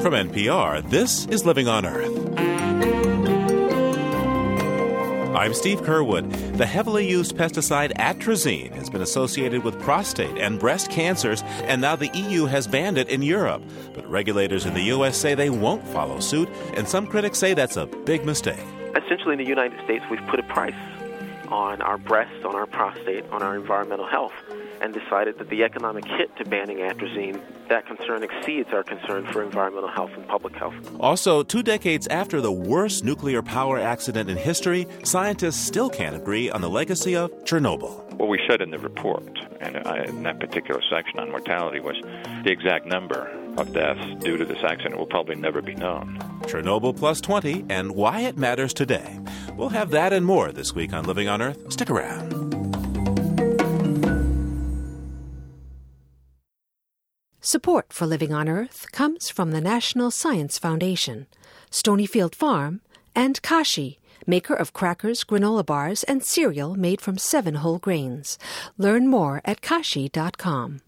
From NPR, this is Living on Earth. I'm Steve Curwood. The heavily used pesticide atrazine has been associated with prostate and breast cancers, and now the EU has banned it in Europe. But regulators in the US say they won't follow suit, and some critics say that's a big mistake. Essentially, in the United States, we've put a price on our breasts, on our prostate, on our environmental health and decided that the economic hit to banning atrazine, that concern exceeds our concern for environmental health and public health. Also, two decades after the worst nuclear power accident in history, scientists still can't agree on the legacy of Chernobyl. What we said in the report, and uh, in that particular section on mortality, was the exact number of deaths due to this accident will probably never be known. Chernobyl Plus 20 and why it matters today. We'll have that and more this week on Living on Earth. Stick around. Support for Living on Earth comes from the National Science Foundation, Stonyfield Farm, and Kashi, maker of crackers, granola bars, and cereal made from seven whole grains. Learn more at kashi.com.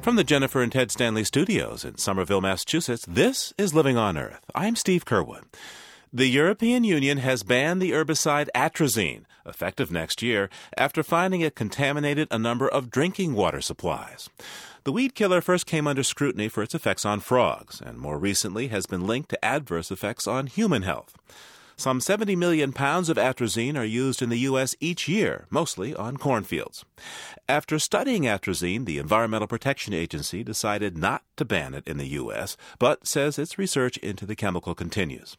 From the Jennifer and Ted Stanley studios in Somerville, Massachusetts, this is Living on Earth. I'm Steve Curwood. The European Union has banned the herbicide atrazine, effective next year, after finding it contaminated a number of drinking water supplies. The weed killer first came under scrutiny for its effects on frogs, and more recently has been linked to adverse effects on human health. Some 70 million pounds of atrazine are used in the U.S. each year, mostly on cornfields. After studying atrazine, the Environmental Protection Agency decided not to ban it in the U.S., but says its research into the chemical continues.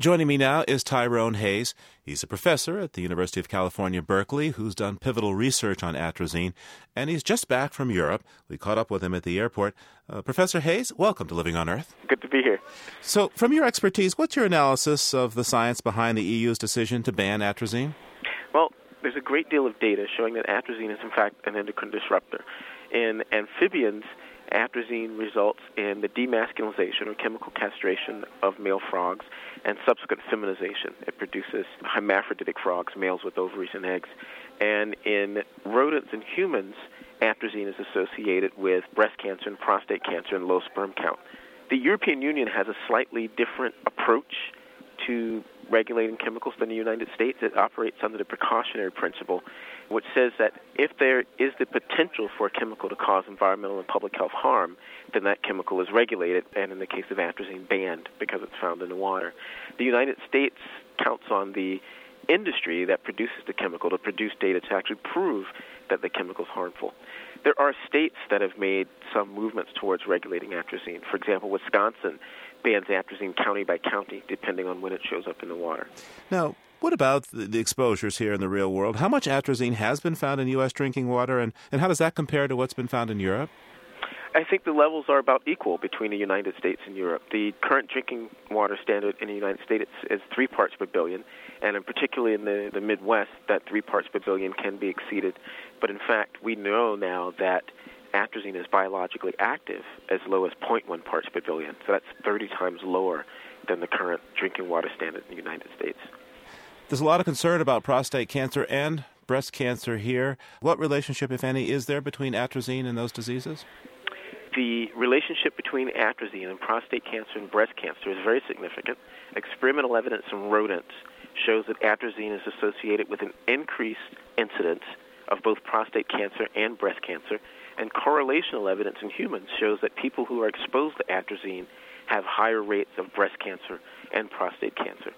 Joining me now is Tyrone Hayes. He's a professor at the University of California, Berkeley, who's done pivotal research on atrazine, and he's just back from Europe. We caught up with him at the airport. Uh, Professor Hayes, welcome to Living on Earth. Good to be here. So, from your expertise, what's your analysis of the science behind the EU's decision to ban atrazine? Well, there's a great deal of data showing that atrazine is, in fact, an endocrine disruptor. In amphibians, atrazine results in the demasculinization or chemical castration of male frogs and subsequent feminization. It produces hermaphroditic frogs, males with ovaries and eggs. And in rodents and humans, atrazine is associated with breast cancer and prostate cancer and low sperm count. The European Union has a slightly different approach to regulating chemicals than the United States. It operates under the precautionary principle, which says that if there is the potential for a chemical to cause environmental and public health harm, then that chemical is regulated, and in the case of atrazine, banned because it's found in the water. The United States counts on the industry that produces the chemical to produce data to actually prove that the chemical is harmful. There are states that have made some movements towards regulating atrazine. For example, Wisconsin bans atrazine county by county, depending on when it shows up in the water. Now, what about the exposures here in the real world? How much atrazine has been found in U.S. drinking water, and, and how does that compare to what's been found in Europe? I think the levels are about equal between the United States and Europe. The current drinking water standard in the United States is three parts per billion, and in particularly in the, the Midwest, that three parts per billion can be exceeded. But in fact, we know now that atrazine is biologically active as low as 0.1 parts per billion. So that's 30 times lower than the current drinking water standard in the United States. There's a lot of concern about prostate cancer and breast cancer here. What relationship, if any, is there between atrazine and those diseases? The relationship between atrazine and prostate cancer and breast cancer is very significant. Experimental evidence from rodents shows that atrazine is associated with an increased incidence of both prostate cancer and breast cancer and correlational evidence in humans shows that people who are exposed to atrazine have higher rates of breast cancer and prostate cancer.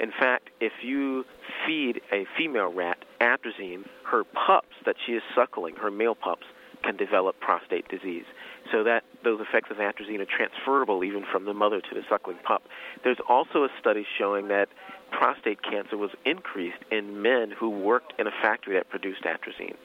In fact, if you feed a female rat atrazine, her pups that she is suckling, her male pups, can develop prostate disease. So that those effects of atrazine are transferable even from the mother to the suckling pup. There's also a study showing that prostate cancer was increased in men who worked in a factory that produced atrazine.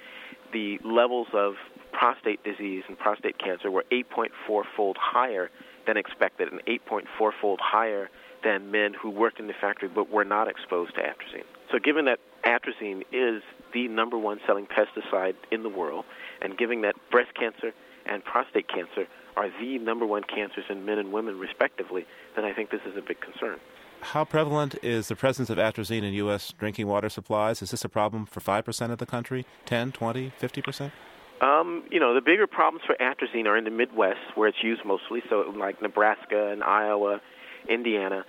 The levels of prostate disease and prostate cancer were 8.4 fold higher than expected and 8.4 fold higher than men who worked in the factory but were not exposed to atrazine. So, given that atrazine is the number one selling pesticide in the world, and given that breast cancer and prostate cancer are the number one cancers in men and women, respectively, then I think this is a big concern. how prevalent is the presence of atrazine in U.S. drinking water supplies? Is this a problem for 5% of the country, 10, 20, 50%? Um, you know, the bigger problems for atrazine are in the Midwest, where it's used mostly, so like Nebraska and Iowa, Indiana.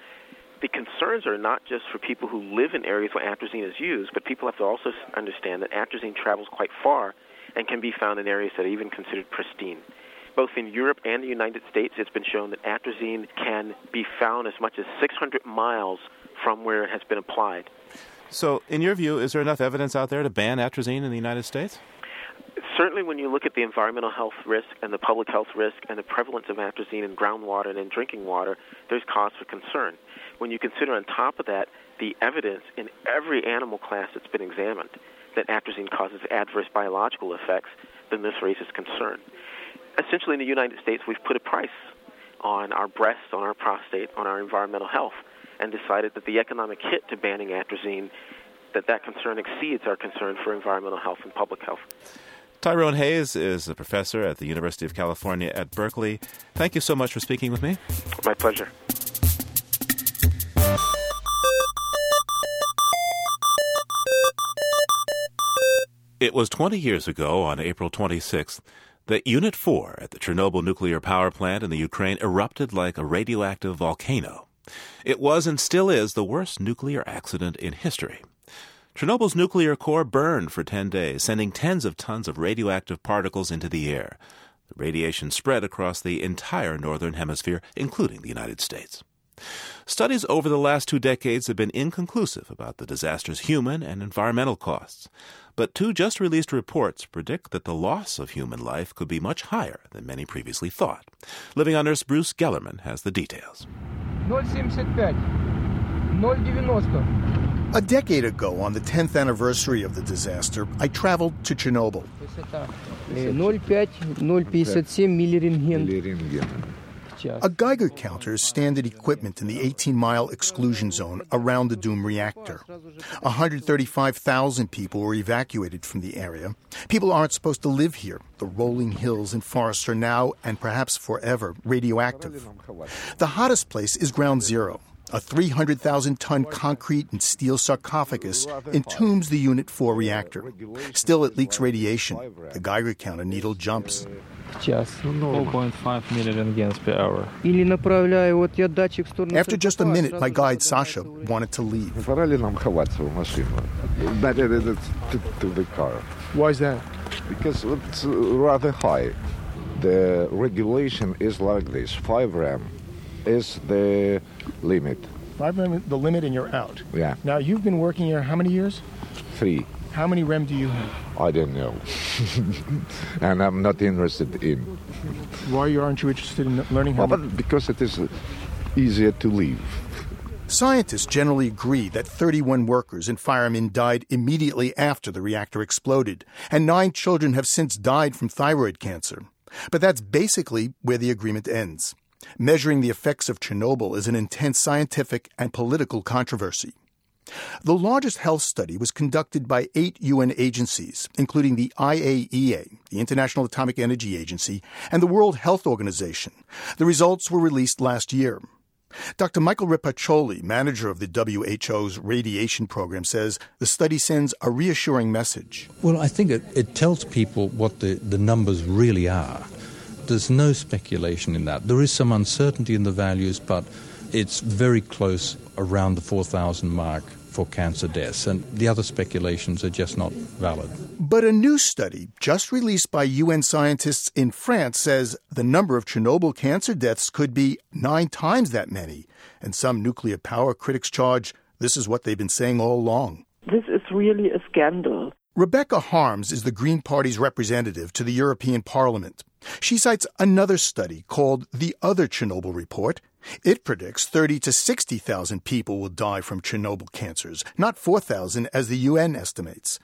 The concerns are not just for people who live in areas where atrazine is used, but people have to also understand that atrazine travels quite far and can be found in areas that are even considered pristine. Both in Europe and the United States, it's been shown that atrazine can be found as much as 600 miles from where it has been applied. So, in your view, is there enough evidence out there to ban atrazine in the United States? Certainly, when you look at the environmental health risk and the public health risk and the prevalence of atrazine in groundwater and in drinking water, there's cause for concern. When you consider on top of that the evidence in every animal class that's been examined that atrazine causes adverse biological effects, then this raises concern essentially in the United States, we've put a price on our breasts, on our prostate, on our environmental health, and decided that the economic hit to banning atrazine, that that concern exceeds our concern for environmental health and public health. Tyrone Hayes is a professor at the University of California at Berkeley. Thank you so much for speaking with me. My pleasure. It was 20 years ago, on April 26th, that Unit 4 at the Chernobyl nuclear power plant in the Ukraine erupted like a radioactive volcano. It was and still is the worst nuclear accident in history. Chernobyl's nuclear core burned for 10 days, sending tens of tons of radioactive particles into the air. The radiation spread across the entire northern hemisphere, including the United States. Studies over the last two decades have been inconclusive about the disaster's human and environmental costs. But two just released reports predict that the loss of human life could be much higher than many previously thought. Living on Earth's Bruce Gellerman has the details. 075, 090. A decade ago, on the 10th anniversary of the disaster, I traveled to Chernobyl. 0,5, 0,57 milliroentgen. A Geiger counter is standard equipment in the 18 mile exclusion zone around the Doom reactor. 135,000 people were evacuated from the area. People aren't supposed to live here. The rolling hills and forests are now, and perhaps forever, radioactive. The hottest place is Ground Zero. A 300,000 ton concrete and steel sarcophagus entombs the Unit 4 reactor. Still, it leaks radiation. The Geiger counter needle jumps. After just a minute, my guide Sasha wanted to leave. To the car. Why is that? Because it's rather high. The regulation is like this 5 rem is the limit. 5 rem the limit and you're out. Yeah. Now, you've been working here how many years? 3. How many rem do you have? I don't know. and I'm not interested in. Why aren't you interested in learning how well, but because it is easier to leave. Scientists generally agree that 31 workers and firemen died immediately after the reactor exploded, and nine children have since died from thyroid cancer. But that's basically where the agreement ends. Measuring the effects of Chernobyl is an intense scientific and political controversy. The largest health study was conducted by eight UN agencies, including the IAEA, the International Atomic Energy Agency, and the World Health Organization. The results were released last year. Dr. Michael Repacholi, manager of the WHO's radiation program, says the study sends a reassuring message. Well, I think it, it tells people what the, the numbers really are. There's no speculation in that. There is some uncertainty in the values, but it's very close around the 4,000 mark for cancer deaths, and the other speculations are just not valid. But a new study just released by UN scientists in France says the number of Chernobyl cancer deaths could be nine times that many. And some nuclear power critics charge this is what they've been saying all along. This is really a scandal. Rebecca Harms is the Green Party's representative to the European Parliament. She cites another study called the Other Chernobyl Report. It predicts 30 to 60,000 people will die from Chernobyl cancers, not 4,000 as the UN estimates.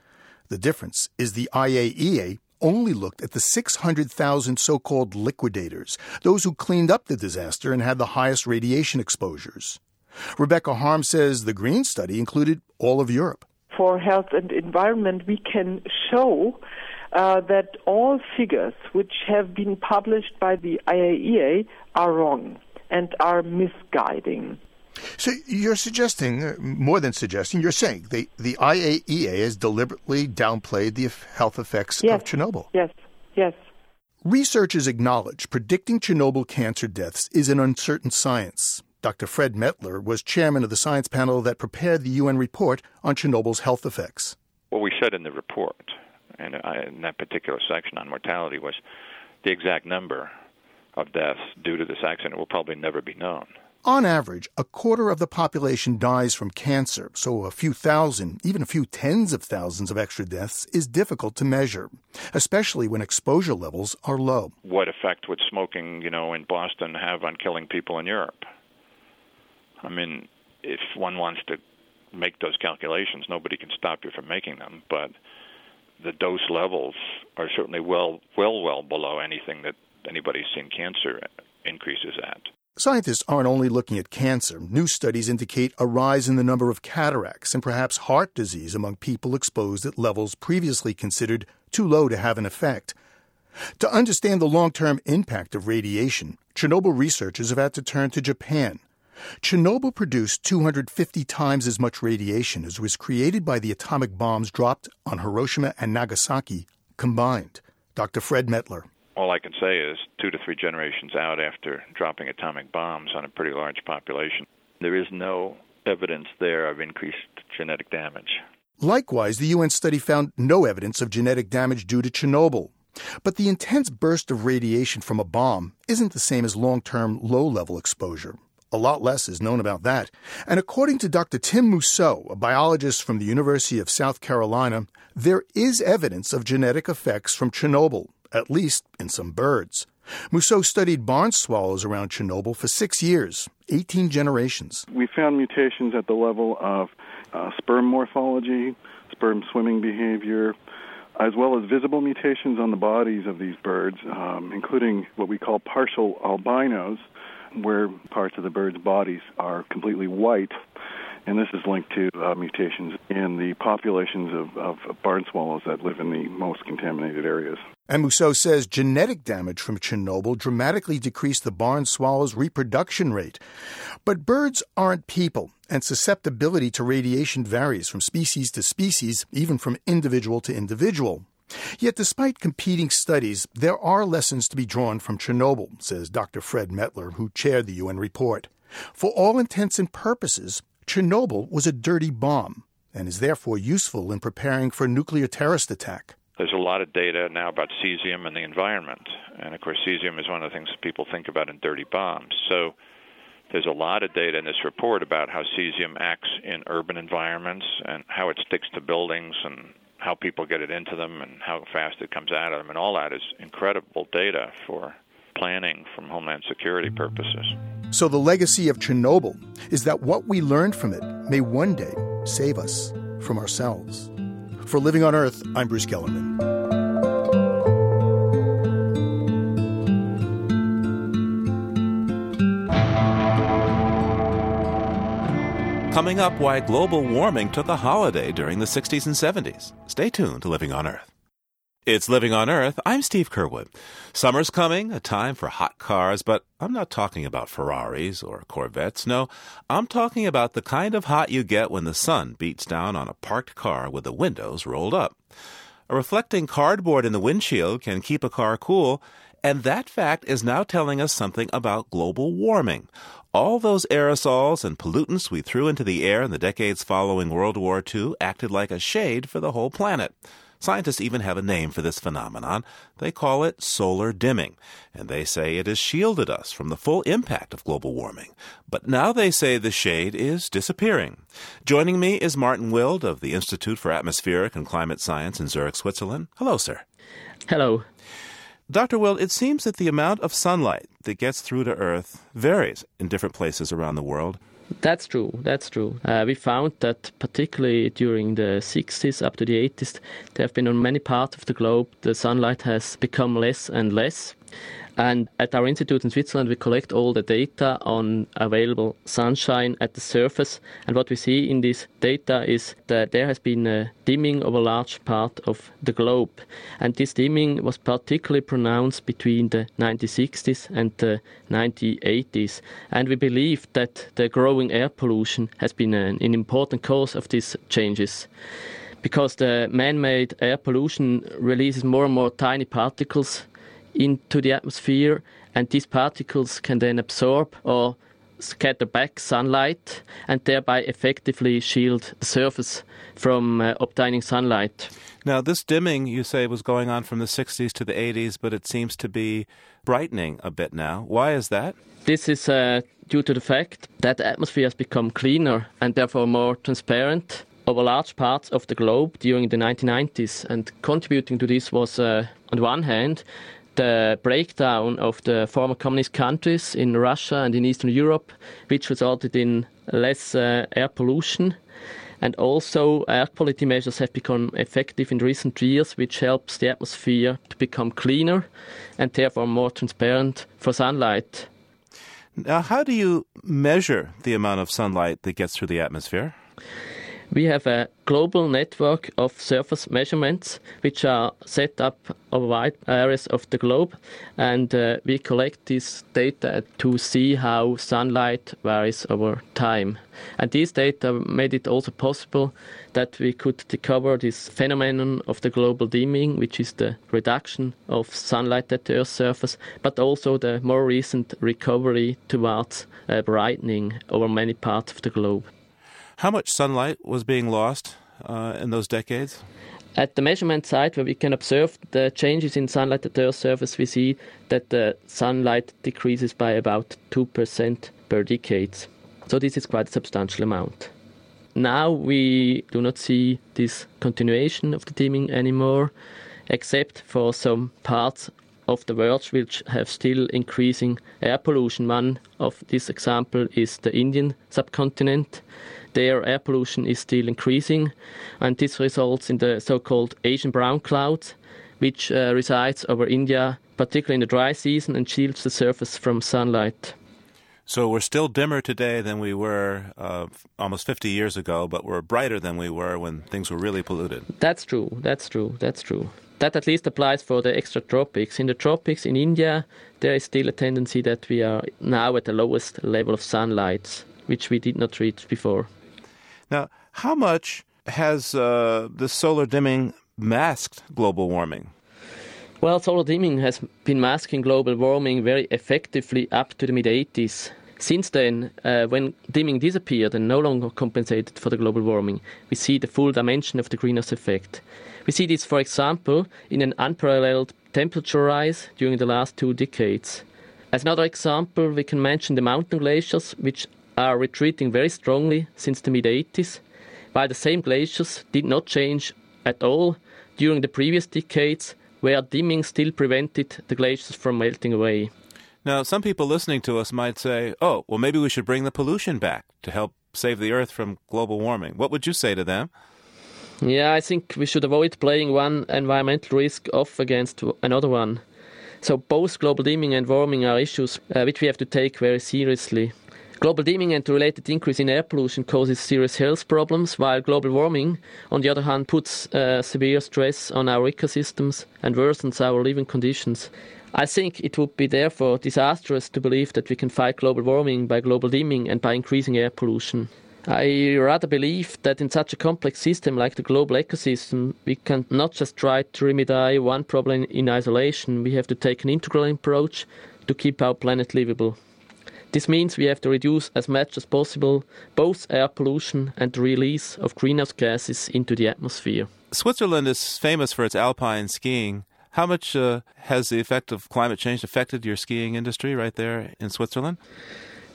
The difference is the IAEA only looked at the 600,000 so called liquidators, those who cleaned up the disaster and had the highest radiation exposures. Rebecca Harm says the Green study included all of Europe for health and environment, we can show uh, that all figures which have been published by the IAEA are wrong and are misguiding. So you're suggesting, uh, more than suggesting, you're saying the, the IAEA has deliberately downplayed the health effects yes. of Chernobyl. Yes, yes. Researchers acknowledge predicting Chernobyl cancer deaths is an uncertain science. Dr. Fred Mettler was chairman of the science panel that prepared the UN report on Chernobyl's health effects. What we said in the report, and uh, in that particular section on mortality, was the exact number of deaths due to this accident will probably never be known. On average, a quarter of the population dies from cancer, so a few thousand, even a few tens of thousands of extra deaths is difficult to measure, especially when exposure levels are low. What effect would smoking, you know, in Boston have on killing people in Europe? I mean, if one wants to make those calculations, nobody can stop you from making them, but the dose levels are certainly well well well below anything that anybody's seen cancer increases at. Scientists aren't only looking at cancer. New studies indicate a rise in the number of cataracts and perhaps heart disease among people exposed at levels previously considered too low to have an effect. To understand the long term impact of radiation, Chernobyl researchers have had to turn to Japan. Chernobyl produced 250 times as much radiation as was created by the atomic bombs dropped on Hiroshima and Nagasaki combined. Dr. Fred Mettler all I can say is two to three generations out after dropping atomic bombs on a pretty large population, there is no evidence there of increased genetic damage. Likewise, the UN study found no evidence of genetic damage due to Chernobyl. But the intense burst of radiation from a bomb isn't the same as long term low level exposure. A lot less is known about that. And according to Dr. Tim Mousseau, a biologist from the University of South Carolina, there is evidence of genetic effects from Chernobyl, at least in some birds. Mousseau studied barn swallows around Chernobyl for six years, 18 generations. We found mutations at the level of uh, sperm morphology, sperm swimming behavior, as well as visible mutations on the bodies of these birds, um, including what we call partial albinos, where parts of the bird's bodies are completely white and this is linked to uh, mutations in the populations of, of barn swallows that live in the most contaminated areas. And Mousseau says genetic damage from Chernobyl dramatically decreased the barn swallow's reproduction rate. But birds aren't people, and susceptibility to radiation varies from species to species, even from individual to individual. Yet, despite competing studies, there are lessons to be drawn from Chernobyl, says Dr. Fred Mettler, who chaired the UN report. For all intents and purposes, Chernobyl was a dirty bomb and is therefore useful in preparing for a nuclear terrorist attack. There's a lot of data now about cesium and the environment. And of course, cesium is one of the things that people think about in dirty bombs. So there's a lot of data in this report about how cesium acts in urban environments and how it sticks to buildings and how people get it into them and how fast it comes out of them. And all that is incredible data for planning from Homeland Security purposes. So, the legacy of Chernobyl is that what we learned from it may one day save us from ourselves. For Living on Earth, I'm Bruce Gellerman. Coming up, why global warming took a holiday during the 60s and 70s. Stay tuned to Living on Earth. It's Living on Earth. I'm Steve Curwood. Summer's coming, a time for hot cars, but I'm not talking about Ferraris or Corvettes. No, I'm talking about the kind of hot you get when the sun beats down on a parked car with the windows rolled up. A reflecting cardboard in the windshield can keep a car cool, and that fact is now telling us something about global warming. All those aerosols and pollutants we threw into the air in the decades following World War II acted like a shade for the whole planet. Scientists even have a name for this phenomenon. They call it solar dimming, and they say it has shielded us from the full impact of global warming. But now they say the shade is disappearing. Joining me is Martin Wild of the Institute for Atmospheric and Climate Science in Zurich, Switzerland. Hello, sir. Hello. Dr. Wild, it seems that the amount of sunlight that gets through to Earth varies in different places around the world. That's true. That's true. Uh, we found that particularly during the 60s up to the 80s, there have been on many parts of the globe the sunlight has become less and less. And at our institute in Switzerland, we collect all the data on available sunshine at the surface. And what we see in this data is that there has been a dimming of a large part of the globe. And this dimming was particularly pronounced between the 1960s and the 1980s. And we believe that the growing air pollution has been an, an important cause of these changes because the man-made air pollution releases more and more tiny particles into the atmosphere, and these particles can then absorb or scatter back sunlight and thereby effectively shield the surface from uh, obtaining sunlight. Now, this dimming, you say, was going on from the 60s to the 80s, but it seems to be brightening a bit now. Why is that? This is uh, due to the fact that the atmosphere has become cleaner and therefore more transparent over large parts of the globe during the 1990s. And contributing to this was, uh, on the one hand, the breakdown of the former communist countries in Russia and in Eastern Europe, which resulted in less uh, air pollution. And also, air quality measures have become effective in recent years, which helps the atmosphere to become cleaner and therefore more transparent for sunlight. Now, how do you measure the amount of sunlight that gets through the atmosphere? We have a global network of surface measurements which are set up over wide areas of the globe, and uh, we collect this data to see how sunlight varies over time. And these data made it also possible that we could discover this phenomenon of the global dimming, which is the reduction of sunlight at the Earth's surface, but also the more recent recovery towards uh, brightening over many parts of the globe. How much sunlight was being lost uh, in those decades? At the measurement site, where we can observe the changes in sunlight at the Earth's surface, we see that the sunlight decreases by about 2% per decade. So, this is quite a substantial amount. Now we do not see this continuation of the dimming anymore, except for some parts of the world which have still increasing air pollution. One of this example is the Indian subcontinent their air pollution is still increasing, and this results in the so-called Asian brown cloud, which uh, resides over India, particularly in the dry season, and shields the surface from sunlight. So we're still dimmer today than we were uh, almost 50 years ago, but we're brighter than we were when things were really polluted. That's true. That's true. That's true. That at least applies for the extra tropics. In the tropics in India, there is still a tendency that we are now at the lowest level of sunlight, which we did not reach before. Now, how much has uh, the solar dimming masked global warming? Well, solar dimming has been masking global warming very effectively up to the mid 80s. Since then, uh, when dimming disappeared and no longer compensated for the global warming, we see the full dimension of the greenhouse effect. We see this, for example, in an unparalleled temperature rise during the last two decades. As another example, we can mention the mountain glaciers, which are retreating very strongly since the mid 80s, while the same glaciers did not change at all during the previous decades, where dimming still prevented the glaciers from melting away. Now, some people listening to us might say, oh, well, maybe we should bring the pollution back to help save the Earth from global warming. What would you say to them? Yeah, I think we should avoid playing one environmental risk off against another one. So, both global dimming and warming are issues uh, which we have to take very seriously. Global dimming and the related increase in air pollution causes serious health problems, while global warming, on the other hand, puts uh, severe stress on our ecosystems and worsens our living conditions. I think it would be therefore disastrous to believe that we can fight global warming by global dimming and by increasing air pollution. I rather believe that in such a complex system like the global ecosystem, we can not just try to remedy one problem in isolation, we have to take an integral approach to keep our planet livable. This means we have to reduce as much as possible both air pollution and the release of greenhouse gases into the atmosphere. Switzerland is famous for its alpine skiing. How much uh, has the effect of climate change affected your skiing industry right there in Switzerland?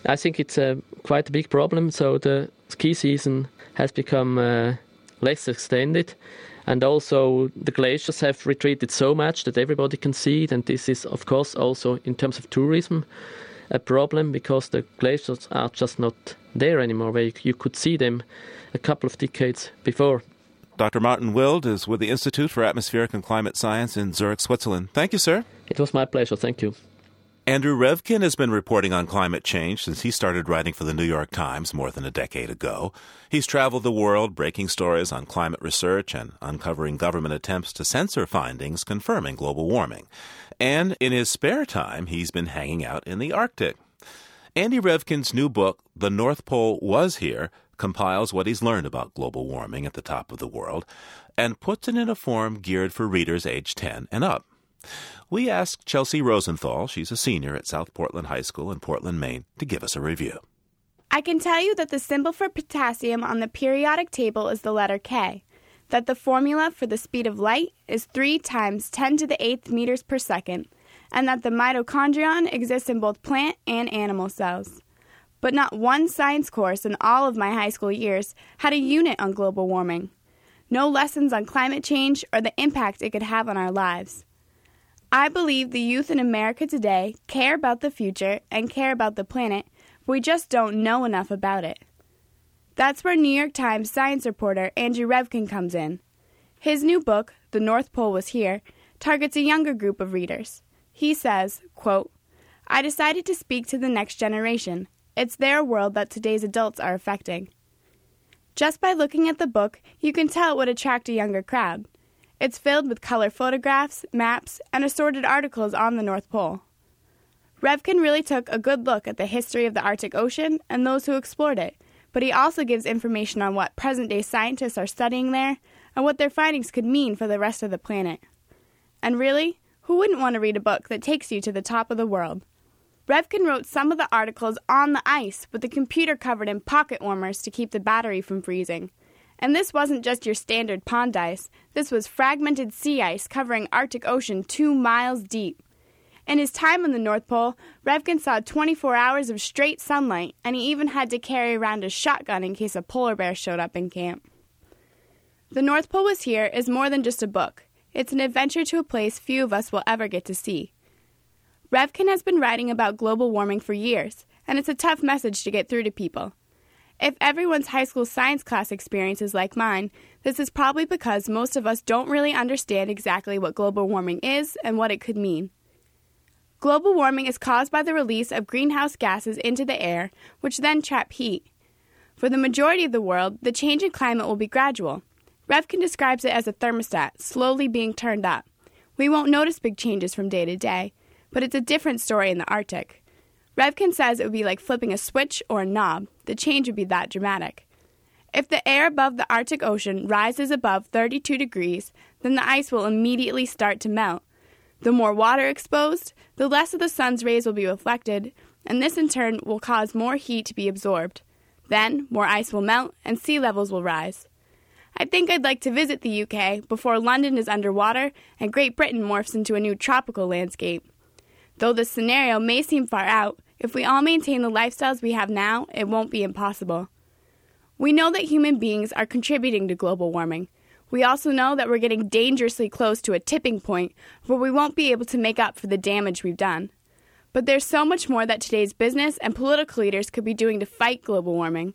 I think it's a, quite a big problem. So the ski season has become uh, less extended. And also, the glaciers have retreated so much that everybody can see it. And this is, of course, also in terms of tourism a problem because the glaciers are just not there anymore where you could see them a couple of decades before. Dr. Martin Wild is with the Institute for Atmospheric and Climate Science in Zurich, Switzerland. Thank you, sir. It was my pleasure. Thank you. Andrew Revkin has been reporting on climate change since he started writing for the New York Times more than a decade ago. He's traveled the world breaking stories on climate research and uncovering government attempts to censor findings confirming global warming. And in his spare time, he's been hanging out in the Arctic. Andy Revkin's new book, The North Pole Was Here, compiles what he's learned about global warming at the top of the world and puts it in a form geared for readers age 10 and up. We asked Chelsea Rosenthal, she's a senior at South Portland High School in Portland, Maine, to give us a review. I can tell you that the symbol for potassium on the periodic table is the letter K, that the formula for the speed of light is 3 times 10 to the 8th meters per second, and that the mitochondrion exists in both plant and animal cells. But not one science course in all of my high school years had a unit on global warming. No lessons on climate change or the impact it could have on our lives. I believe the youth in America today care about the future and care about the planet, but we just don't know enough about it. That's where New York Times science reporter Andrew Revkin comes in. His new book, The North Pole Was Here, targets a younger group of readers. He says, quote, I decided to speak to the next generation. It's their world that today's adults are affecting. Just by looking at the book, you can tell it would attract a younger crowd. It's filled with color photographs, maps, and assorted articles on the North Pole. Revkin really took a good look at the history of the Arctic Ocean and those who explored it, but he also gives information on what present day scientists are studying there and what their findings could mean for the rest of the planet. And really, who wouldn't want to read a book that takes you to the top of the world? Revkin wrote some of the articles on the ice with the computer covered in pocket warmers to keep the battery from freezing. And this wasn't just your standard pond ice, this was fragmented sea ice covering Arctic Ocean two miles deep. In his time on the North Pole, Revkin saw 24 hours of straight sunlight, and he even had to carry around a shotgun in case a polar bear showed up in camp. The North Pole Was Here is more than just a book. It's an adventure to a place few of us will ever get to see. Revkin has been writing about global warming for years, and it's a tough message to get through to people. If everyone's high school science class experience is like mine, this is probably because most of us don't really understand exactly what global warming is and what it could mean. Global warming is caused by the release of greenhouse gases into the air, which then trap heat. For the majority of the world, the change in climate will be gradual. Revkin describes it as a thermostat, slowly being turned up. We won't notice big changes from day to day, but it's a different story in the Arctic. Revkin says it would be like flipping a switch or a knob. The change would be that dramatic. If the air above the Arctic Ocean rises above 32 degrees, then the ice will immediately start to melt. The more water exposed, the less of the sun's rays will be reflected, and this in turn will cause more heat to be absorbed. Then, more ice will melt and sea levels will rise. I think I'd like to visit the UK before London is underwater and Great Britain morphs into a new tropical landscape. Though this scenario may seem far out, if we all maintain the lifestyles we have now, it won't be impossible. We know that human beings are contributing to global warming. We also know that we're getting dangerously close to a tipping point where we won't be able to make up for the damage we've done. But there's so much more that today's business and political leaders could be doing to fight global warming.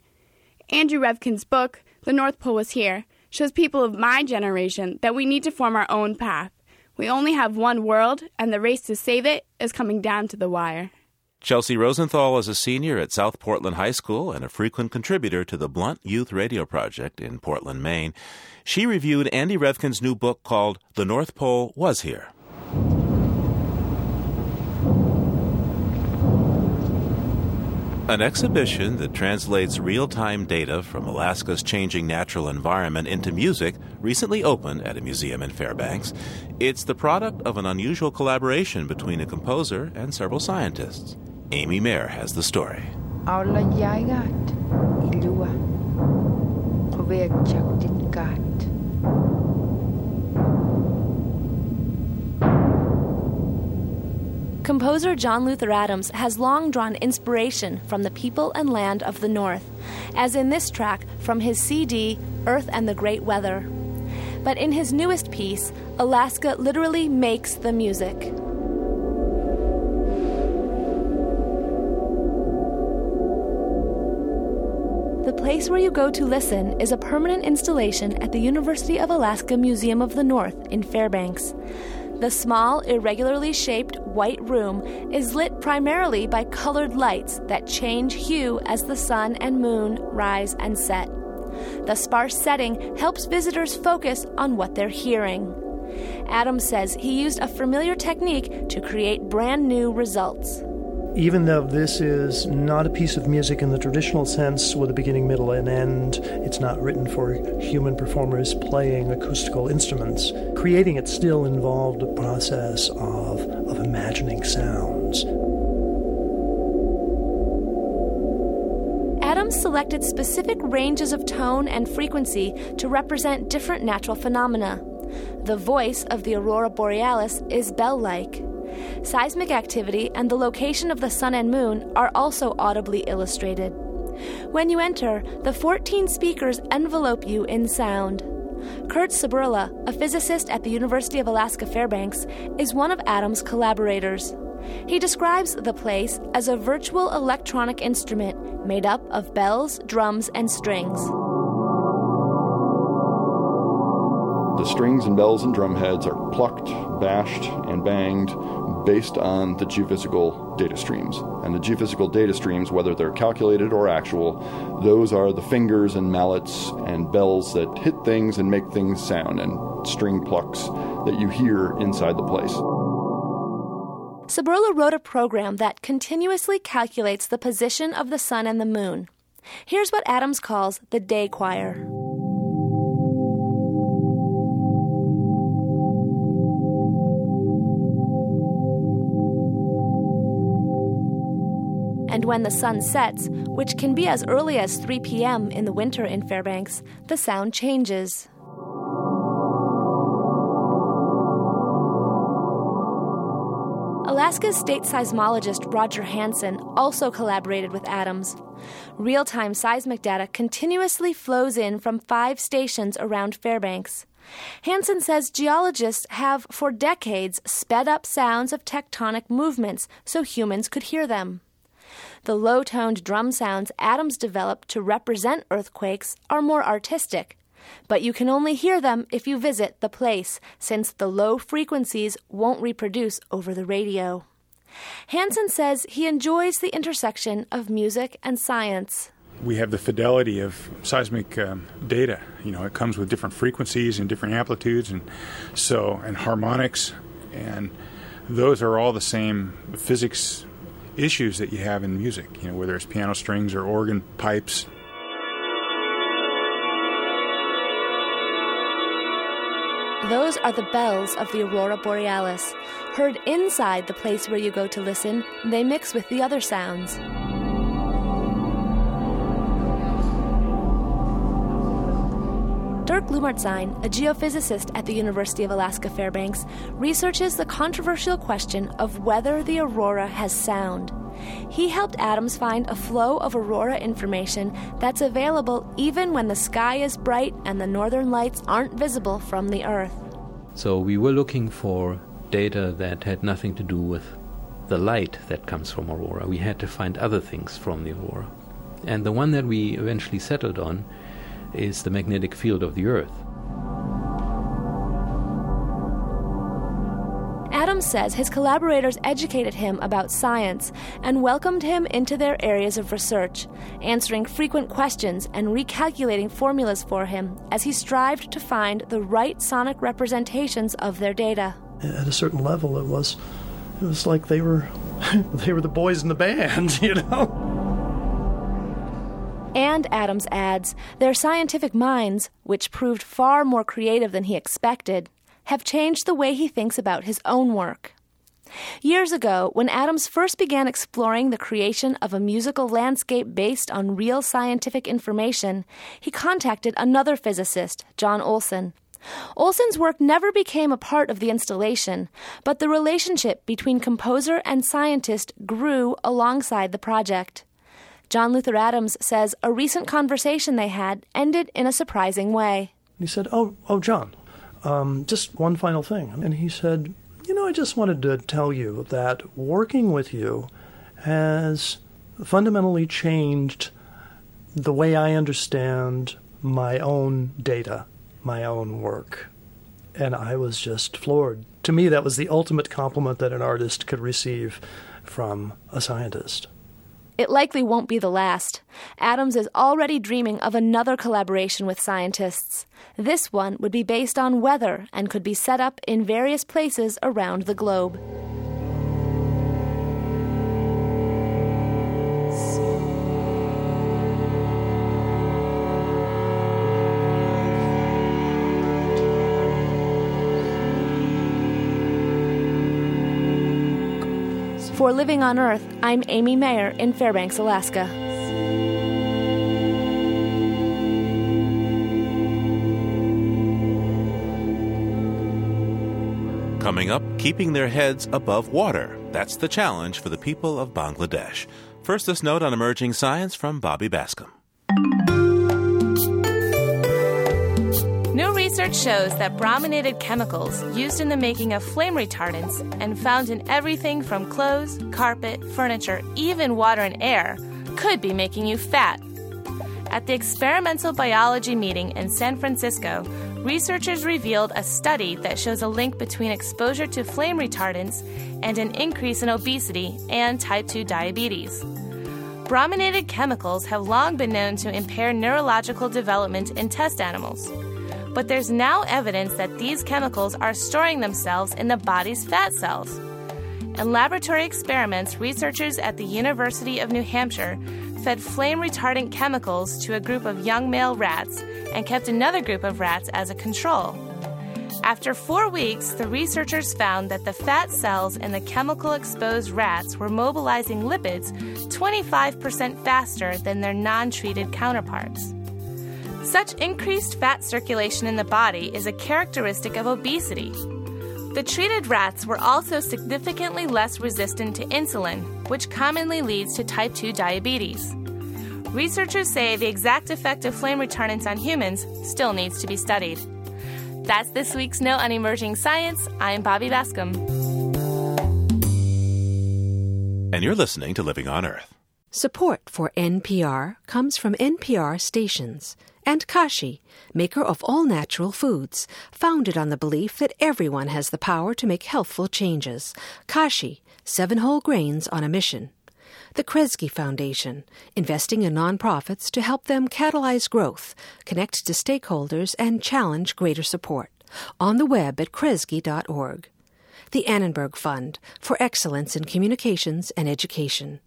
Andrew Revkin's book, The North Pole Was Here, shows people of my generation that we need to form our own path. We only have one world, and the race to save it is coming down to the wire. Chelsea Rosenthal is a senior at South Portland High School and a frequent contributor to the Blunt Youth Radio Project in Portland, Maine. She reviewed Andy Revkin's new book called The North Pole Was Here. An exhibition that translates real time data from Alaska's changing natural environment into music recently opened at a museum in Fairbanks. It's the product of an unusual collaboration between a composer and several scientists. Amy Mayer has the story. Composer John Luther Adams has long drawn inspiration from the people and land of the North, as in this track from his CD, Earth and the Great Weather. But in his newest piece, Alaska literally makes the music. The place Where You Go to Listen is a permanent installation at the University of Alaska Museum of the North in Fairbanks. The small, irregularly shaped white room is lit primarily by colored lights that change hue as the sun and moon rise and set. The sparse setting helps visitors focus on what they're hearing. Adams says he used a familiar technique to create brand new results. Even though this is not a piece of music in the traditional sense with a beginning, middle, and end, it's not written for human performers playing acoustical instruments. Creating it still involved a process of, of imagining sounds. Adams selected specific ranges of tone and frequency to represent different natural phenomena. The voice of the aurora borealis is bell like. Seismic activity and the location of the sun and moon are also audibly illustrated. When you enter, the 14 speakers envelope you in sound. Curt Szuberla, a physicist at the University of Alaska Fairbanks, is one of Adams' collaborators. He describes the place as a virtual electronic instrument made up of bells, drums, and strings. The strings and bells and drum heads are plucked, bashed, and banged based on the geophysical data streams. And the geophysical data streams, whether they're calculated or actual, those are the fingers and mallets and bells that hit things and make things sound, and string plucks that you hear inside the place. Szuberla wrote a program that continuously calculates the position of the sun and the moon. Here's what Adams calls the day choir. When the sun sets, which can be as early as 3 p.m. in the winter in Fairbanks, the sound changes. Alaska's state seismologist Roger Hansen also collaborated with Adams. Real time seismic data continuously flows in from five stations around Fairbanks. Hansen says geologists have for decades sped up sounds of tectonic movements so humans could hear them. The low toned drum sounds Adams developed to represent earthquakes are more artistic, but you can only hear them if you visit the place, since the low frequencies won't reproduce over the radio. Hansen says he enjoys the intersection of music and science. We have the fidelity of seismic um, data. You know, it comes with different frequencies and different amplitudes, and so and harmonics, and those are all the same physics issues that you have in music. You know, whether it's piano strings or organ pipes. Those are the bells of the aurora borealis. Heard inside the place where you go to listen, they mix with the other sounds. Dirk Lummerzheim, a geophysicist at the University of Alaska Fairbanks, researches the controversial question of whether the aurora has sound. He helped Adams find a flow of aurora information that's available even when the sky is bright and the northern lights aren't visible from the Earth. So we were looking for data that had nothing to do with the light that comes from aurora. We had to find other things from the aurora. And the one that we eventually settled on is the magnetic field of the Earth. Adams says his collaborators educated him about science and welcomed him into their areas of research, answering frequent questions and recalculating formulas for him as he strived to find the right sonic representations of their data. At a certain level, it was it was like they were they were the boys in the band, you know. And Adams adds, their scientific minds, which proved far more creative than he expected, have changed the way he thinks about his own work. Years ago, when Adams first began exploring the creation of a musical landscape based on real scientific information, he contacted another physicist, John Olson. Olson's work never became a part of the installation, but the relationship between composer and scientist grew alongside the project. John Luther Adams says a recent conversation they had ended in a surprising way. He said, Oh, oh, John, um, just one final thing. And he said, You know, I just wanted to tell you that working with you has fundamentally changed the way I understand my own data, my own work. And I was just floored. To me, that was the ultimate compliment that an artist could receive from a scientist. It likely won't be the last. Adams is already dreaming of another collaboration with scientists. This one would be based on weather and could be set up in various places around the globe. For Living on Earth, I'm Amy Mayer in Fairbanks, Alaska. Coming up, keeping their heads above water. That's the challenge for the people of Bangladesh. First, this note on emerging science from Bobby Bascom. Research shows that brominated chemicals used in the making of flame retardants and found in everything from clothes, carpet, furniture, even water and air could be making you fat. At the experimental biology meeting in San Francisco, researchers revealed a study that shows a link between exposure to flame retardants and an increase in obesity and type 2 diabetes. Brominated chemicals have long been known to impair neurological development in test animals. But there's now evidence that these chemicals are storing themselves in the body's fat cells. In laboratory experiments, researchers at the University of New Hampshire fed flame retardant chemicals to a group of young male rats and kept another group of rats as a control. After four weeks, the researchers found that the fat cells in the chemical exposed rats were mobilizing lipids 25% faster than their non treated counterparts. Such increased fat circulation in the body is a characteristic of obesity. The treated rats were also significantly less resistant to insulin, which commonly leads to type 2 diabetes. Researchers say the exact effect of flame retardants on humans still needs to be studied. That's this week's Note on Emerging Science. I'm Bobby Bascom. And you're listening to Living on Earth. Support for NPR comes from NPR stations and Kashi, maker of all natural foods, founded on the belief that everyone has the power to make healthful changes. Kashi, seven whole grains on a mission. The Kresge Foundation, investing in nonprofits to help them catalyze growth, connect to stakeholders, and challenge greater support. On the web at kresge.org. The Annenberg Fund for Excellence in Communications and Education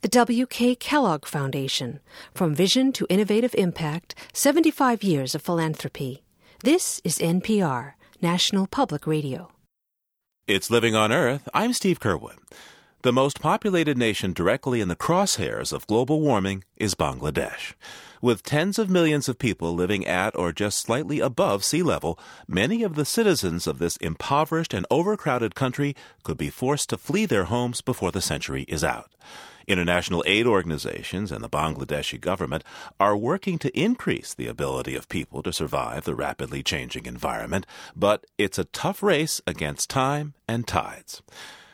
the W.K. Kellogg Foundation, From Vision to Innovative Impact 75 Years of Philanthropy. This is NPR, National Public Radio. It's Living on Earth. I'm Steve Curwood. The most populated nation directly in the crosshairs of global warming is Bangladesh. With tens of millions of people living at or just slightly above sea level, many of the citizens of this impoverished and overcrowded country could be forced to flee their homes before the century is out. International aid organizations and the Bangladeshi government are working to increase the ability of people to survive the rapidly changing environment, but it's a tough race against time and tides.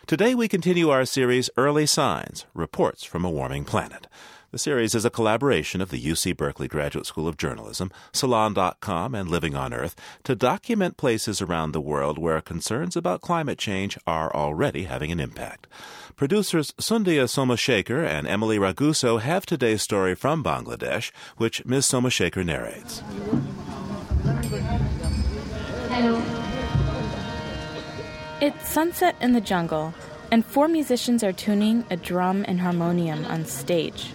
Today we continue our series Early Signs Reports from a Warming Planet. The series is a collaboration of the UC Berkeley Graduate School of Journalism, Salon.com, and Living on Earth to document places around the world where concerns about climate change are already having an impact. Producers Sandhya Somashekhar and Emily Raguso have today's story from Bangladesh, which Ms. Somashekhar narrates. Hello. It's sunset in the jungle, and four musicians are tuning a drum and harmonium on stage.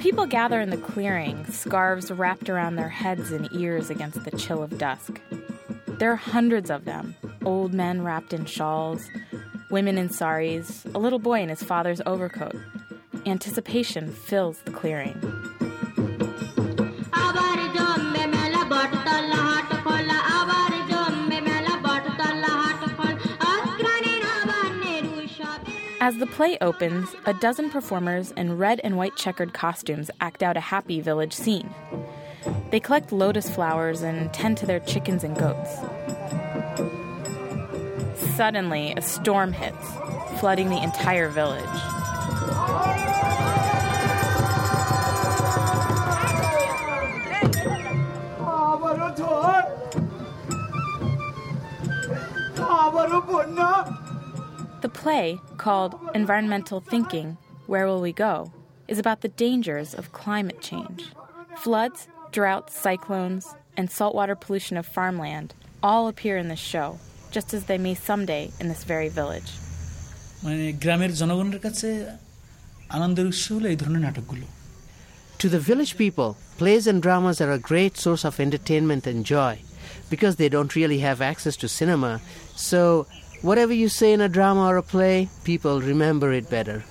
People gather in the clearing, scarves wrapped around their heads and ears against the chill of dusk. There are hundreds of them old men wrapped in shawls, women in saris, a little boy in his father's overcoat. Anticipation fills the clearing. As the play opens, a dozen performers in red and white checkered costumes act out a happy village scene. They collect lotus flowers and tend to their chickens and goats. Suddenly, a storm hits. flooding the entire village. The play, called Environmental Thinking Where Will We Go? is about the dangers of climate change. Floods, droughts, cyclones, and saltwater pollution of farmland all appear in this show, just as they may someday in this very village. To the village people, plays and dramas are a great source of entertainment and joy because they don't really have access to cinema, so whatever you say in a drama or a play, people remember it better.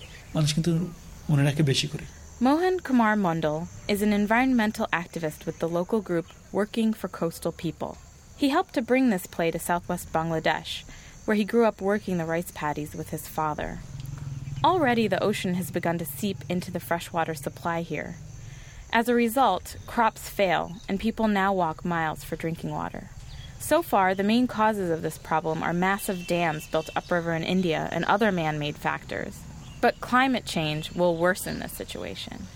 Mohan Kumar Mondal is an environmental activist with the local group Working for Coastal People. He helped to bring this play to southwest Bangladesh, where he grew up working the rice paddies with his father. Already, the ocean has begun to seep into the freshwater supply here. As a result, crops fail, and people now walk miles for drinking water. So far, the main causes of this problem are massive dams built upriver in India and other man made factors. But climate change will worsen this situation.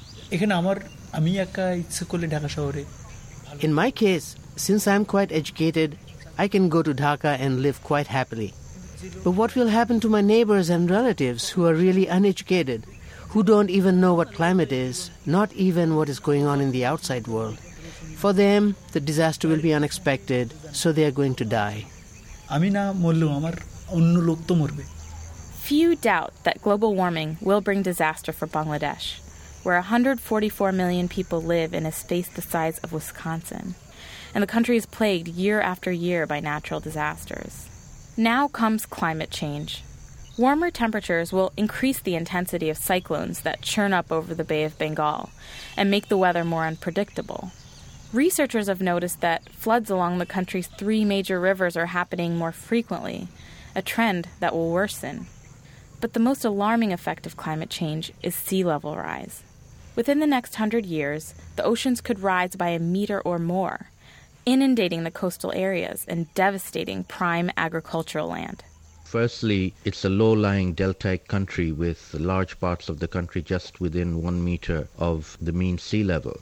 In my case, since I'm quite educated, I can go to Dhaka and live quite happily. But what will happen to my neighbors and relatives who are really uneducated, who don't even know what climate is, not even what is going on in the outside world? For them, the disaster will be unexpected, so they are going to die. Few doubt that global warming will bring disaster for Bangladesh, where 144 million people live in a space the size of Wisconsin. And the country is plagued year after year by natural disasters. Now comes climate change. Warmer temperatures will increase the intensity of cyclones that churn up over the Bay of Bengal and make the weather more unpredictable. Researchers have noticed that floods along the country's three major rivers are happening more frequently, a trend that will worsen. But the most alarming effect of climate change is sea level rise. Within the next hundred years, the oceans could rise by a meter or more, inundating the coastal areas and devastating prime agricultural land. Firstly, it's a low lying deltaic country with large parts of the country just within one meter of the mean sea level.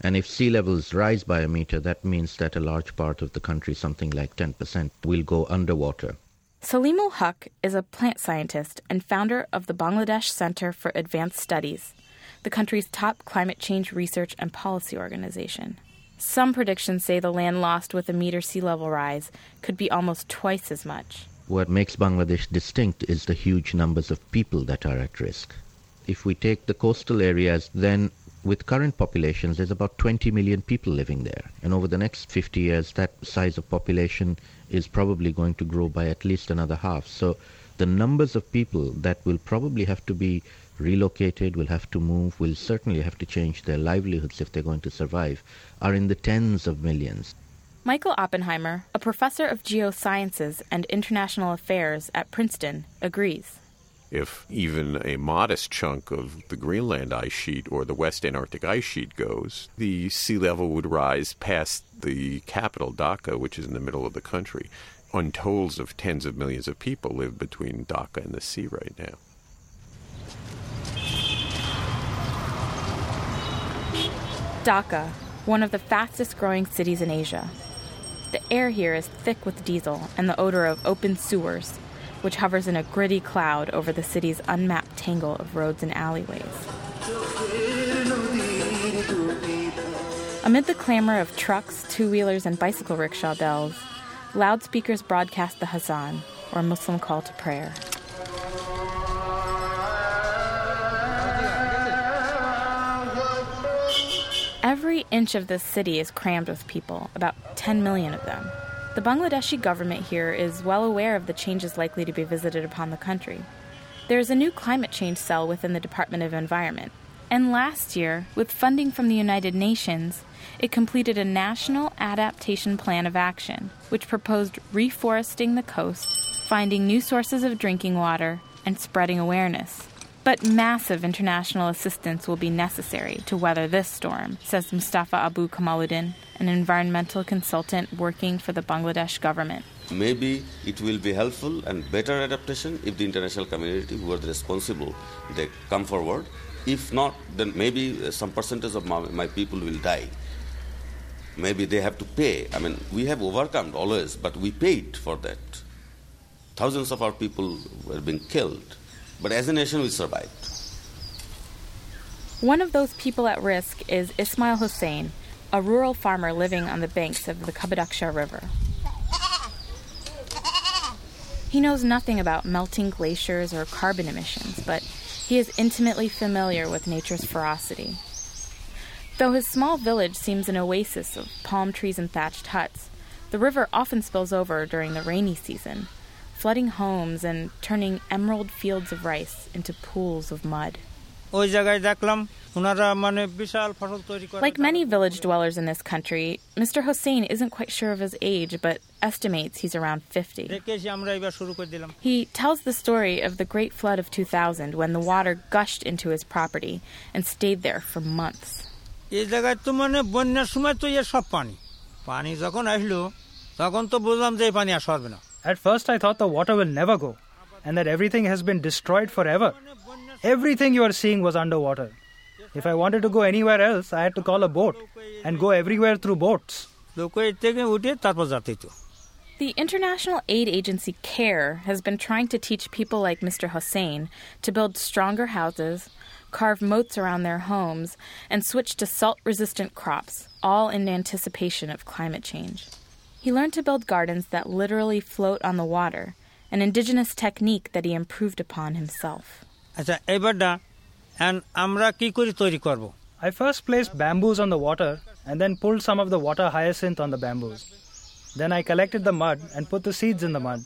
And if sea levels rise by a meter, that means that a large part of the country, something like 10%, will go underwater. Saleemul Huq is a plant scientist and founder of the Bangladesh Center for Advanced Studies, the country's top climate change research and policy organization. Some predictions say the land lost with a meter sea level rise could be almost twice as much. What makes Bangladesh distinct is the huge numbers of people that are at risk. If we take the coastal areas, then with current populations, there's about 20 million people living there. And over the next 50 years, that size of population is probably going to grow by at least another half. So the numbers of people that will probably have to be relocated, will have to move, will certainly have to change their livelihoods if they're going to survive, are in the tens of millions. Michael Oppenheimer, a professor of geosciences and international affairs at Princeton, agrees. If even a modest chunk of the Greenland ice sheet or the West Antarctic ice sheet goes, the sea level would rise past the capital, Dhaka, which is in the middle of the country. Untolds of tens of millions of people live between Dhaka and the sea right now. Dhaka, one of the fastest growing cities in Asia. The air here is thick with diesel and the odor of open sewers, which hovers in a gritty cloud over the city's unmapped tangle of roads and alleyways. Amid the clamor of trucks, two wheelers, and bicycle rickshaw bells, loudspeakers broadcast the Hazan, or Muslim call to prayer. Every inch of this city is crammed with people, about 10 million of them. The Bangladeshi government here is well aware of the changes likely to be visited upon the country. There is a new climate change cell within the Department of Environment. And last year, with funding from the United Nations, it completed a national adaptation plan of action, which proposed reforesting the coast, finding new sources of drinking water, and spreading awareness. But massive international assistance will be necessary to weather this storm, says Mustafa Abu Kamaluddin, an environmental consultant working for the Bangladesh government. Maybe it will be helpful and better adaptation if the international community who are responsible they come forward. If not, then maybe uh, some percentage of my, my people will die. Maybe they have to pay. I mean, we have overcome always, but we paid for that. Thousands of our people were being killed but as a nation, we survived. One of those people at risk is Ismail Hussein, a rural farmer living on the banks of the Kabadaksha River. He knows nothing about melting glaciers or carbon emissions, but he is intimately familiar with nature's ferocity. Though his small village seems an oasis of palm trees and thatched huts, the river often spills over during the rainy season, flooding homes and turning emerald fields of rice into pools of mud. Like many village dwellers in this country, Mr. Hossein isn't quite sure of his age, but estimates he's around 50. He tells the story of the Great Flood of 2000 when the water gushed into his property and stayed there for months. পানি যখন আসলো তখন তো বুঝলাম যে এই পানি আর সরবে না at first, I thought the water will never go and that everything has been destroyed forever. Everything you are seeing was underwater. If I wanted to go anywhere else, I had to call a boat and go everywhere through boats. The international aid agency CARE has been trying to teach people like Mr. Hossein to build stronger houses, carve moats around their homes, and switch to salt resistant crops, all in anticipation of climate change. He learned to build gardens that literally float on the water, an indigenous technique that he improved upon himself. I first placed bamboos on the water and then pulled some of the water hyacinth on the bamboos. Then I collected the mud and put the seeds in the mud.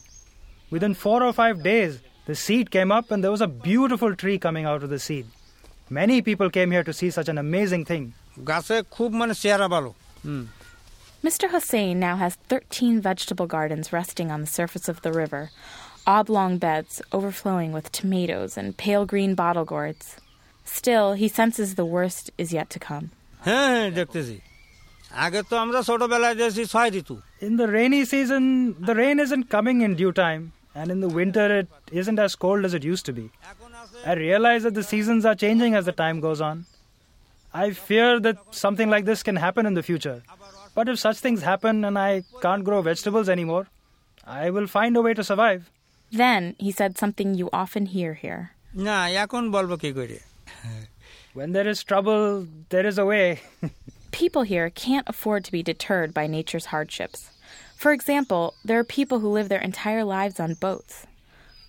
Within four or five days, the seed came up and there was a beautiful tree coming out of the seed. Many people came here to see such an amazing thing. Mr. Hossein now has 13 vegetable gardens resting on the surface of the river, oblong beds overflowing with tomatoes and pale green bottle gourds. Still, he senses the worst is yet to come. In the rainy season, the rain isn't coming in due time, and in the winter, it isn't as cold as it used to be. I realize that the seasons are changing as the time goes on. I fear that something like this can happen in the future. But if such things happen and I can't grow vegetables anymore, I will find a way to survive. Then he said something you often hear here. when there is trouble, there is a way. people here can't afford to be deterred by nature's hardships. For example, there are people who live their entire lives on boats.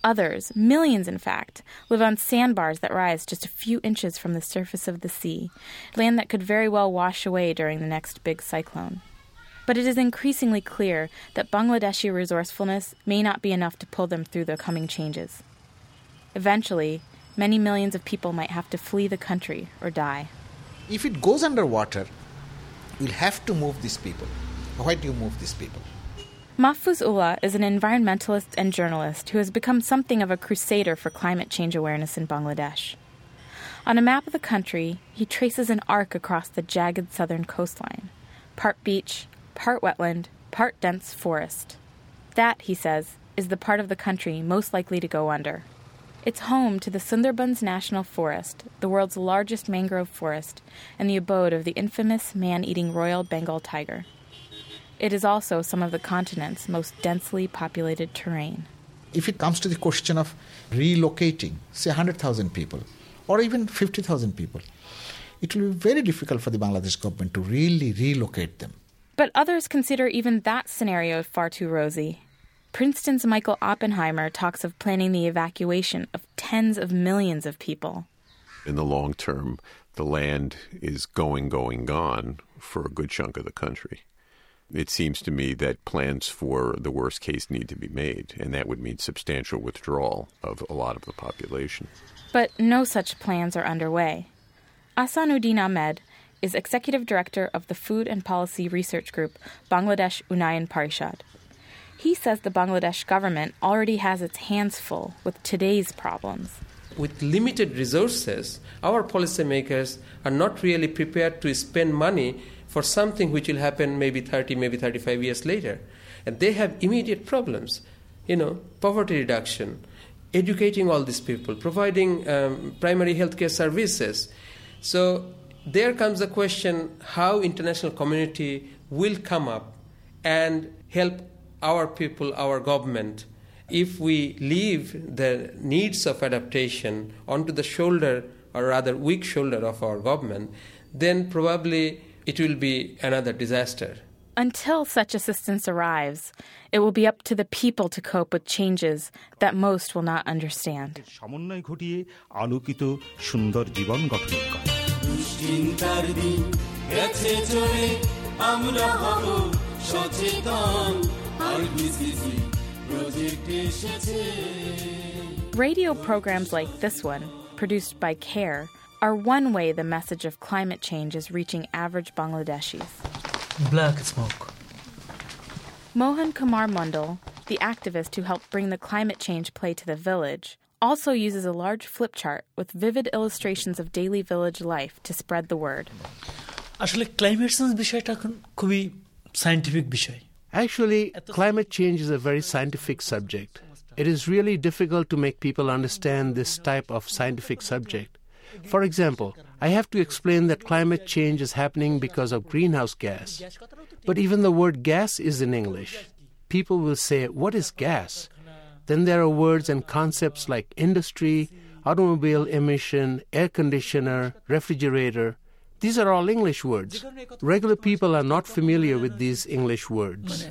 Others, millions in fact, live on sandbars that rise just a few inches from the surface of the sea, land that could very well wash away during the next big cyclone. But it is increasingly clear that Bangladeshi resourcefulness may not be enough to pull them through the coming changes. Eventually, many millions of people might have to flee the country or die. If it goes underwater, we'll have to move these people. Why do you move these people? Mahfuz Ullah is an environmentalist and journalist who has become something of a crusader for climate change awareness in Bangladesh. On a map of the country, he traces an arc across the jagged southern coastline part beach, part wetland, part dense forest. That, he says, is the part of the country most likely to go under. It's home to the Sundarbans National Forest, the world's largest mangrove forest, and the abode of the infamous man eating Royal Bengal tiger. It is also some of the continent's most densely populated terrain. If it comes to the question of relocating, say 100,000 people or even 50,000 people, it will be very difficult for the Bangladesh government to really relocate them. But others consider even that scenario far too rosy. Princeton's Michael Oppenheimer talks of planning the evacuation of tens of millions of people. In the long term, the land is going, going, gone for a good chunk of the country it seems to me that plans for the worst case need to be made, and that would mean substantial withdrawal of a lot of the population. But no such plans are underway. Ahsan Uddin Ahmed is executive director of the Food and Policy Research Group Bangladesh Unnayan Parishad. He says the Bangladesh government already has its hands full with today's problems. with limited resources, our policymakers are not really prepared to spend money for something which will happen maybe 30, maybe 35 years later. And they have immediate problems, you know, poverty reduction, educating all these people, providing um, primary healthcare services. So there comes the question how international community will come up and help our people, our government, if we leave the needs of adaptation onto the shoulder, or rather weak shoulder of our government, then probably it will be another disaster. Until such assistance arrives, it will be up to the people to cope with changes that most will not understand. সমন্বয় ঘটিয়ে আলোকিত সুন্দর জীবন গঠন করে দুশ্চিন্তার দিন গেছে চলে আমরা হব সচেতন আরবিসিসি প্রজেক্ট এসেছে Radio programs like this one, produced by CARE, are one way the message of climate change is reaching average Bangladeshis. Black smoke. Mohan Kumar Mondal, the activist who helped bring the climate change play to the village, also uses a large flip chart with vivid illustrations of daily village life to spread the word. Actually, climate change is a very scientific subject. It is really difficult to make people understand this type of scientific subject. For example, I have to explain that climate change is happening because of greenhouse gas. But even the word gas is in English. People will say, What is gas? Then there are words and concepts like industry, automobile emission, air conditioner, refrigerator. These are all English words. Regular people are not familiar with these English words.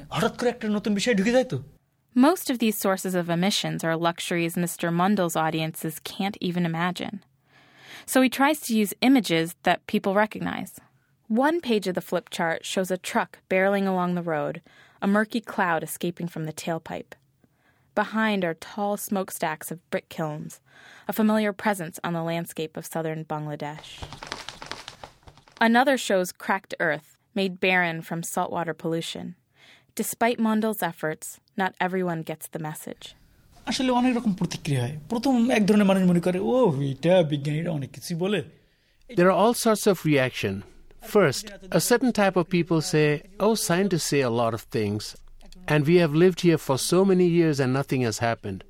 Most of these sources of emissions are luxuries Mr. Mondal's audiences can't even imagine. So he tries to use images that people recognize. One page of the flip chart shows a truck barreling along the road, a murky cloud escaping from the tailpipe. Behind are tall smokestacks of brick kilns, a familiar presence on the landscape of southern Bangladesh. Another shows cracked earth, made barren from saltwater pollution. Despite Mondal's efforts, not everyone gets the message. আসলে অনেক রকম প্রতিক্রিয়া হয় প্রথম এক ধরনের মানুষ মনে করে ও এটা বিজ্ঞানীরা অনেক কিছু বলে There are all sorts of reaction. First, a certain type of people say, Oh, scientists say a lot of things, and we have lived here for so many years and nothing has happened.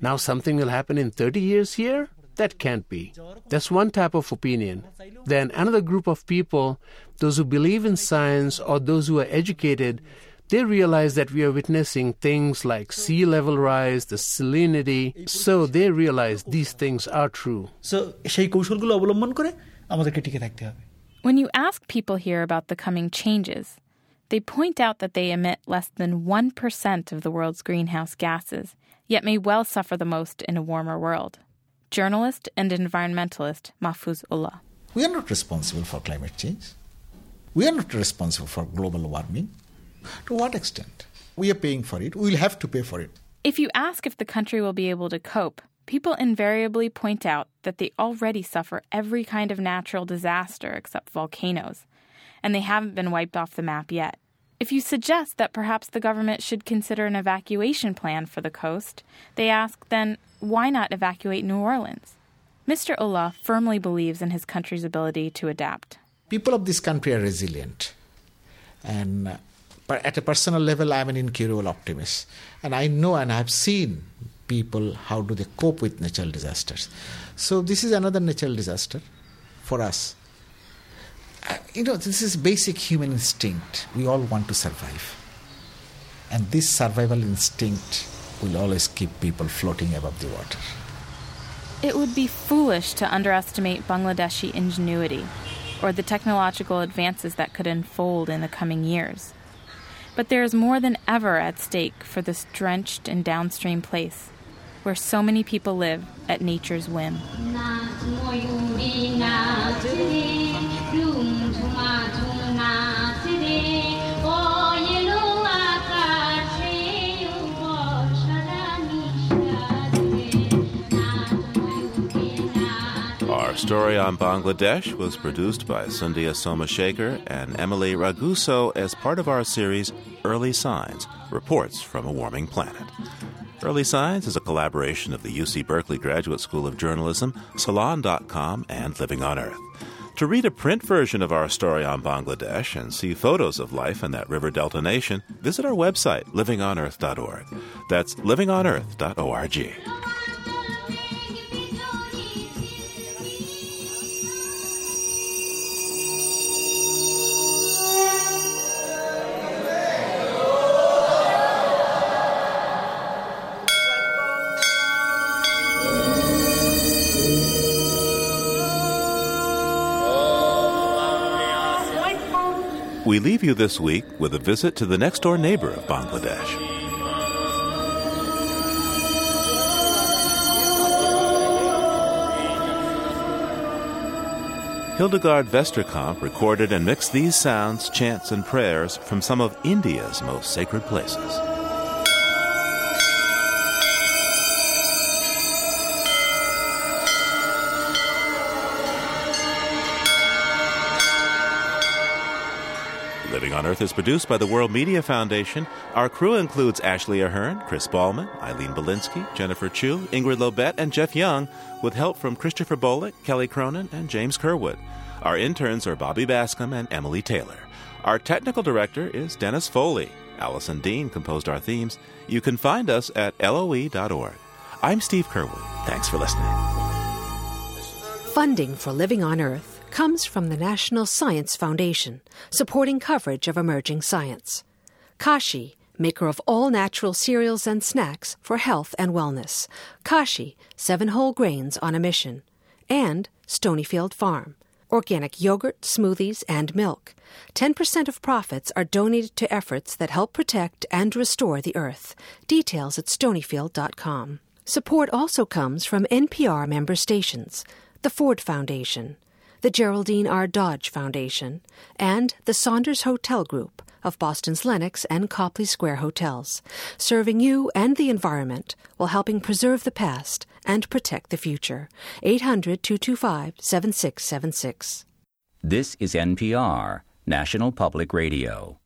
Now something will happen in 30 years here? That can't be. That's one type of opinion. Then another group of people, those who believe in science or those who are educated, they realize that we are witnessing things like sea level rise, the salinity. So they realize these things are true. So When you ask people here about the coming changes, they point out that they emit less than 1% of the world's greenhouse gases, yet may well suffer the most in a warmer world. Journalist and environmentalist Mahfuz Ullah. We are not responsible for climate change. We are not responsible for global warming. To what extent? We are paying for it. We will have to pay for it. If you ask if the country will be able to cope, people invariably point out that they already suffer every kind of natural disaster except volcanoes, and they haven't been wiped off the map yet. If you suggest that perhaps the government should consider an evacuation plan for the coast, they ask then, why not evacuate New Orleans? Mr. Ullah firmly believes in his country's ability to adapt. People of this country are resilient. And but at a personal level, I'm an incurable optimist. And I know and I've seen people how do they cope with natural disasters. So this is another natural disaster for us. Uh, you know, this is basic human instinct. We all want to survive. And this survival instinct will always keep people floating above the water. It would be foolish to underestimate Bangladeshi ingenuity or the technological advances that could unfold in the coming years. But there is more than ever at stake for this drenched and downstream place where so many people live at nature's whim. Our story on Bangladesh was produced by Sandhya Somashekhar and Emily Raguso as part of our series Early Signs Reports from a Warming Planet. Early Signs is a collaboration of the UC Berkeley Graduate School of Journalism, Salon.com, and Living on Earth. To read a print version of our story on Bangladesh and see photos of life in that river delta nation, visit our website, livingonearth.org. That's livingonearth.org. We leave you this week with a visit to the next door neighbor of Bangladesh. Hildegard Westerkamp recorded and mixed these sounds, chants, and prayers from some of India's most sacred places. Earth is produced by the World Media Foundation. Our crew includes Ashley Ahern, Chris Ballman, Eileen Bolinsky, Jennifer Chu, Ingrid Lobet, and Jeff Young, with help from Christopher Bolick, Kelly Cronin, and James Kerwood. Our interns are Bobby Bascom and Emily Taylor. Our technical director is Dennis Foley. Allison Dean composed our themes. You can find us at loe.org. I'm Steve Curwood. Thanks for listening. Funding for Living on Earth comes from the National Science Foundation, supporting coverage of emerging science. Kashi, maker of all natural cereals and snacks for health and wellness. Kashi, seven whole grains on a mission. And Stonyfield Farm, organic yogurt, smoothies, and milk. 10% of profits are donated to efforts that help protect and restore the earth. Details at stonyfield.com. Support also comes from NPR member stations, the Ford Foundation, the Geraldine R. Dodge Foundation, and the Saunders Hotel Group of Boston's Lenox and Copley Square hotels, serving you and the environment while helping preserve the past and protect the future. 800 225 7676. This is NPR, National Public Radio.